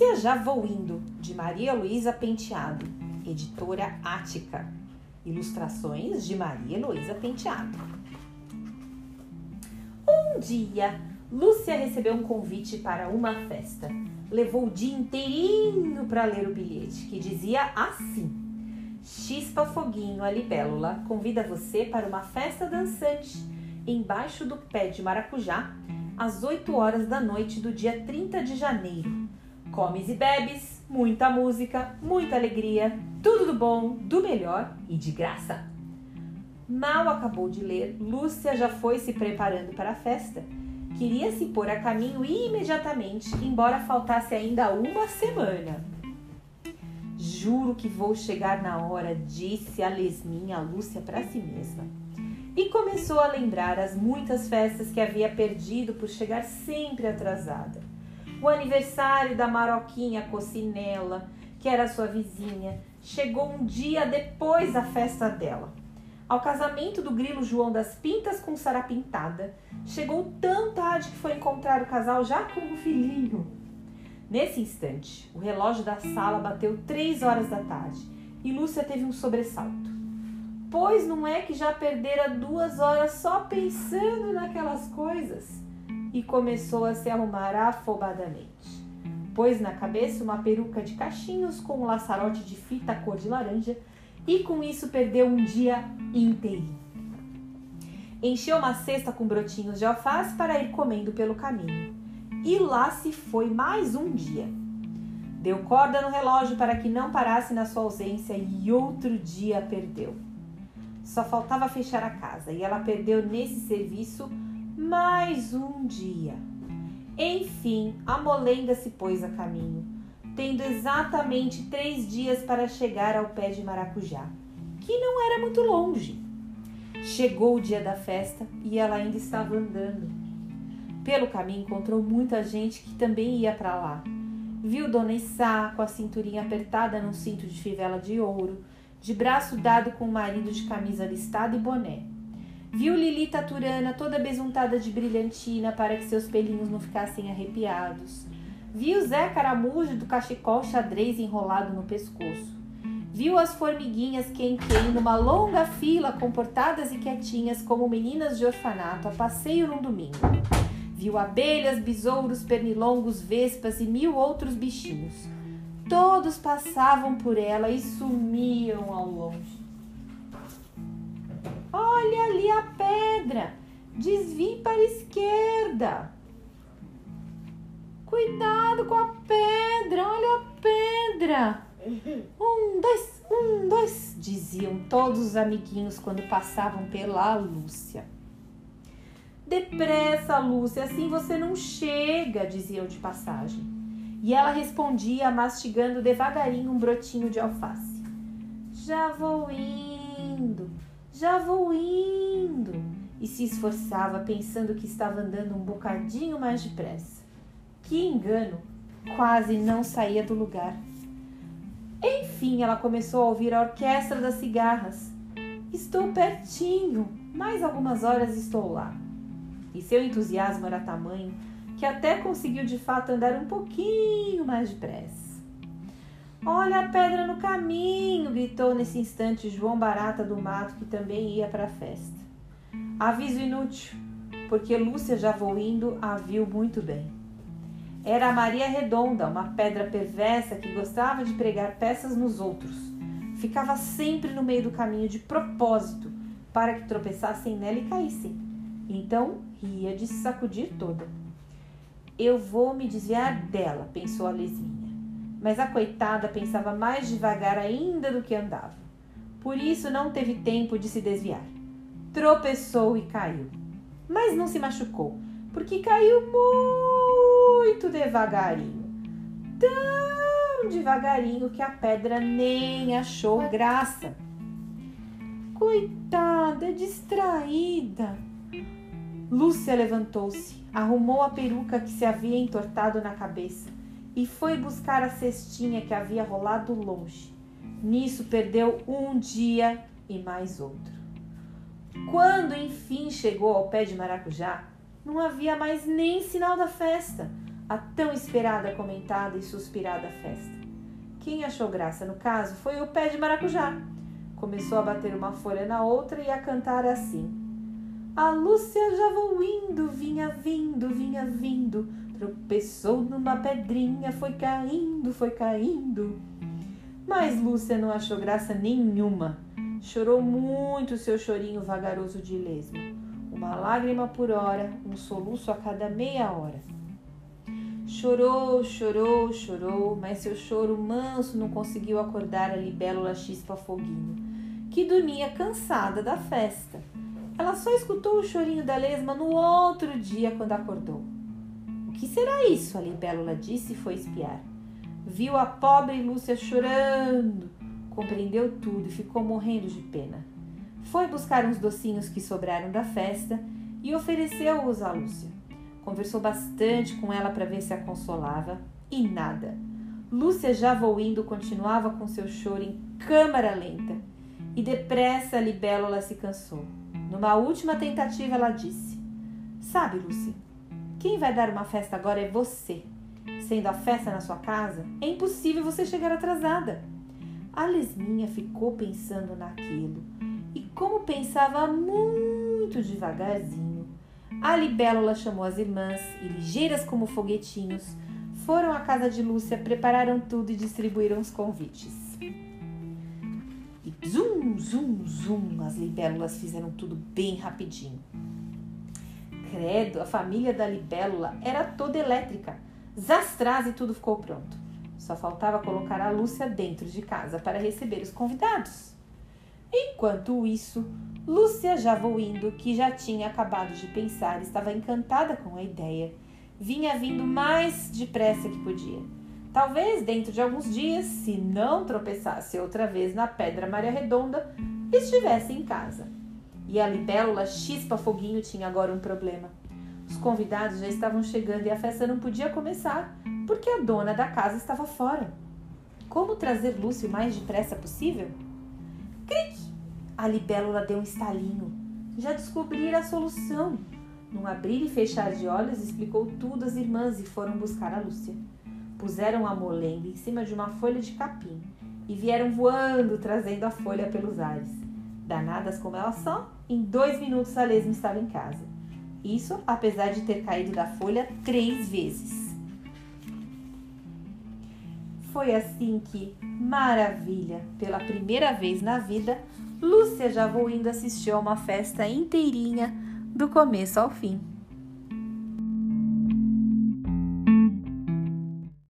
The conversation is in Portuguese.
Lúcia já vou indo, de Maria Luísa Penteado, editora Ática. Ilustrações de Maria Luísa Penteado. Um dia, Lúcia recebeu um convite para uma festa. Levou o dia inteirinho para ler o bilhete, que dizia assim: Chispa Foguinho, a libélula, convida você para uma festa dançante embaixo do pé de maracujá às 8 horas da noite do dia 30 de janeiro. Comes e bebes, muita música, muita alegria, tudo do bom, do melhor e de graça. Mal acabou de ler, Lúcia já foi se preparando para a festa. Queria se pôr a caminho imediatamente, embora faltasse ainda uma semana. Juro que vou chegar na hora, disse a lesminha Lúcia para si mesma e começou a lembrar as muitas festas que havia perdido por chegar sempre atrasada. O aniversário da Maroquinha Cocinela, que era sua vizinha, chegou um dia depois da festa dela. Ao casamento do grilo João das Pintas com Sara Pintada, chegou tão tarde que foi encontrar o casal já com um filhinho. Nesse instante, o relógio da sala bateu três horas da tarde e Lúcia teve um sobressalto. Pois não é que já perdera duas horas só pensando naquelas coisas? E começou a se arrumar afobadamente. Pôs na cabeça uma peruca de cachinhos com um laçarote de fita cor de laranja e com isso perdeu um dia inteiro. Encheu uma cesta com brotinhos de alface para ir comendo pelo caminho. E lá se foi mais um dia. Deu corda no relógio para que não parasse na sua ausência e outro dia perdeu. Só faltava fechar a casa e ela perdeu nesse serviço mais um dia. Enfim, a molenga se pôs a caminho, tendo exatamente três dias para chegar ao pé de maracujá, que não era muito longe. Chegou o dia da festa e ela ainda estava andando. Pelo caminho encontrou muita gente que também ia para lá. Viu Dona Issá com a cinturinha apertada num cinto de fivela de ouro, de braço dado com o marido de camisa listada e boné. Viu Lili Taturana toda besuntada de brilhantina para que seus pelinhos não ficassem arrepiados. Viu Zé Caramujo do cachecol xadrez enrolado no pescoço. Viu as formiguinhas quem-quem numa longa fila comportadas e quietinhas como meninas de orfanato a passeio num domingo. Viu abelhas, besouros, pernilongos, vespas e mil outros bichinhos Todos passavam por ela e sumiam ao longe. Olha ali a pedra! Desvie para a esquerda. Cuidado com a pedra! Olha a pedra! Um, dois, um, dois, diziam todos os amiguinhos quando passavam pela Lúcia. Depressa, Lúcia, assim você não chega, diziam de passagem. E ela respondia, mastigando devagarinho um brotinho de alface: Já vou indo, já vou indo. E se esforçava, pensando que estava andando um bocadinho mais depressa. Que engano! Quase não saía do lugar. Enfim, ela começou a ouvir a orquestra das cigarras. Estou pertinho, mais algumas horas estou lá. E seu entusiasmo era tamanho que até conseguiu de fato andar um pouquinho mais depressa. Olha a pedra no caminho! gritou nesse instante João Barata do Mato, que também ia para a festa. Aviso inútil, porque Lúcia já vou indo a viu muito bem. Era a Maria Redonda, uma pedra perversa que gostava de pregar peças nos outros. Ficava sempre no meio do caminho de propósito, para que tropeçassem nela e caíssem. Então ria de se sacudir toda. Eu vou me desviar dela, pensou a Lesinha. Mas a coitada pensava mais devagar ainda do que andava. Por isso não teve tempo de se desviar. Tropeçou e caiu. Mas não se machucou, porque caiu muito devagarinho. Tão devagarinho que a pedra nem achou graça. Coitada, distraída. Lúcia levantou-se arrumou a peruca que se havia entortado na cabeça e foi buscar a cestinha que havia rolado longe. Nisso perdeu um dia e mais outro. Quando enfim chegou ao pé de maracujá, não havia mais nem sinal da festa. a tão esperada, comentada e suspirada festa. Quem achou graça no caso foi o pé de maracujá. Começou a bater uma folha na outra e a cantar assim: A Lúcia já vou indo, vinha vindo, vinha vindo, tropeçou numa pedrinha, foi caindo, foi caindo. Mas Lúcia não achou graça nenhuma. Chorou muito seu chorinho vagaroso de lesma. Uma lágrima por hora, um soluço a cada meia hora. Chorou, chorou, chorou, mas seu choro manso não conseguiu acordar a libélula chispa foguinho, que dormia cansada da festa. Ela só escutou o chorinho da lesma no outro dia quando acordou. Que será isso? A libélula disse e foi espiar. Viu a pobre Lúcia chorando, compreendeu tudo e ficou morrendo de pena. Foi buscar uns docinhos que sobraram da festa e ofereceu-os a Lúcia. Conversou bastante com ela para ver se a consolava e nada. Lúcia, já voindo, continuava com seu choro em câmara lenta e depressa a libélula se cansou. Numa última tentativa, ela disse: Sabe, Lúcia, quem vai dar uma festa agora é você. Sendo a festa na sua casa, é impossível você chegar atrasada. A Lesminha ficou pensando naquilo e, como pensava muito devagarzinho, a libélula chamou as irmãs e, ligeiras como foguetinhos, foram à casa de Lúcia, prepararam tudo e distribuíram os convites. E zum, zum, zum, as libélulas fizeram tudo bem rapidinho. Credo, a família da libélula era toda elétrica. Zastraz e tudo ficou pronto. Só faltava colocar a Lúcia dentro de casa para receber os convidados. Enquanto isso, Lúcia já voindo, que já tinha acabado de pensar, estava encantada com a ideia. Vinha vindo mais depressa que podia. Talvez dentro de alguns dias, se não tropeçasse outra vez na pedra Maria Redonda, estivesse em casa. E a libélula Chispa Foguinho tinha agora um problema. Os convidados já estavam chegando e a festa não podia começar, porque a dona da casa estava fora. Como trazer Lúcia o mais depressa possível? Cric! A libélula deu um estalinho. Já descobrira a solução. Num abrir e fechar de olhos, explicou tudo às irmãs e foram buscar a Lúcia. Puseram a molenga em cima de uma folha de capim e vieram voando, trazendo a folha pelos ares. Danadas como elas são, em dois minutos a lesma estava em casa. Isso apesar de ter caído da folha três vezes. Foi assim que, maravilha, pela primeira vez na vida, Lúcia já voindo assistiu a uma festa inteirinha, do começo ao fim.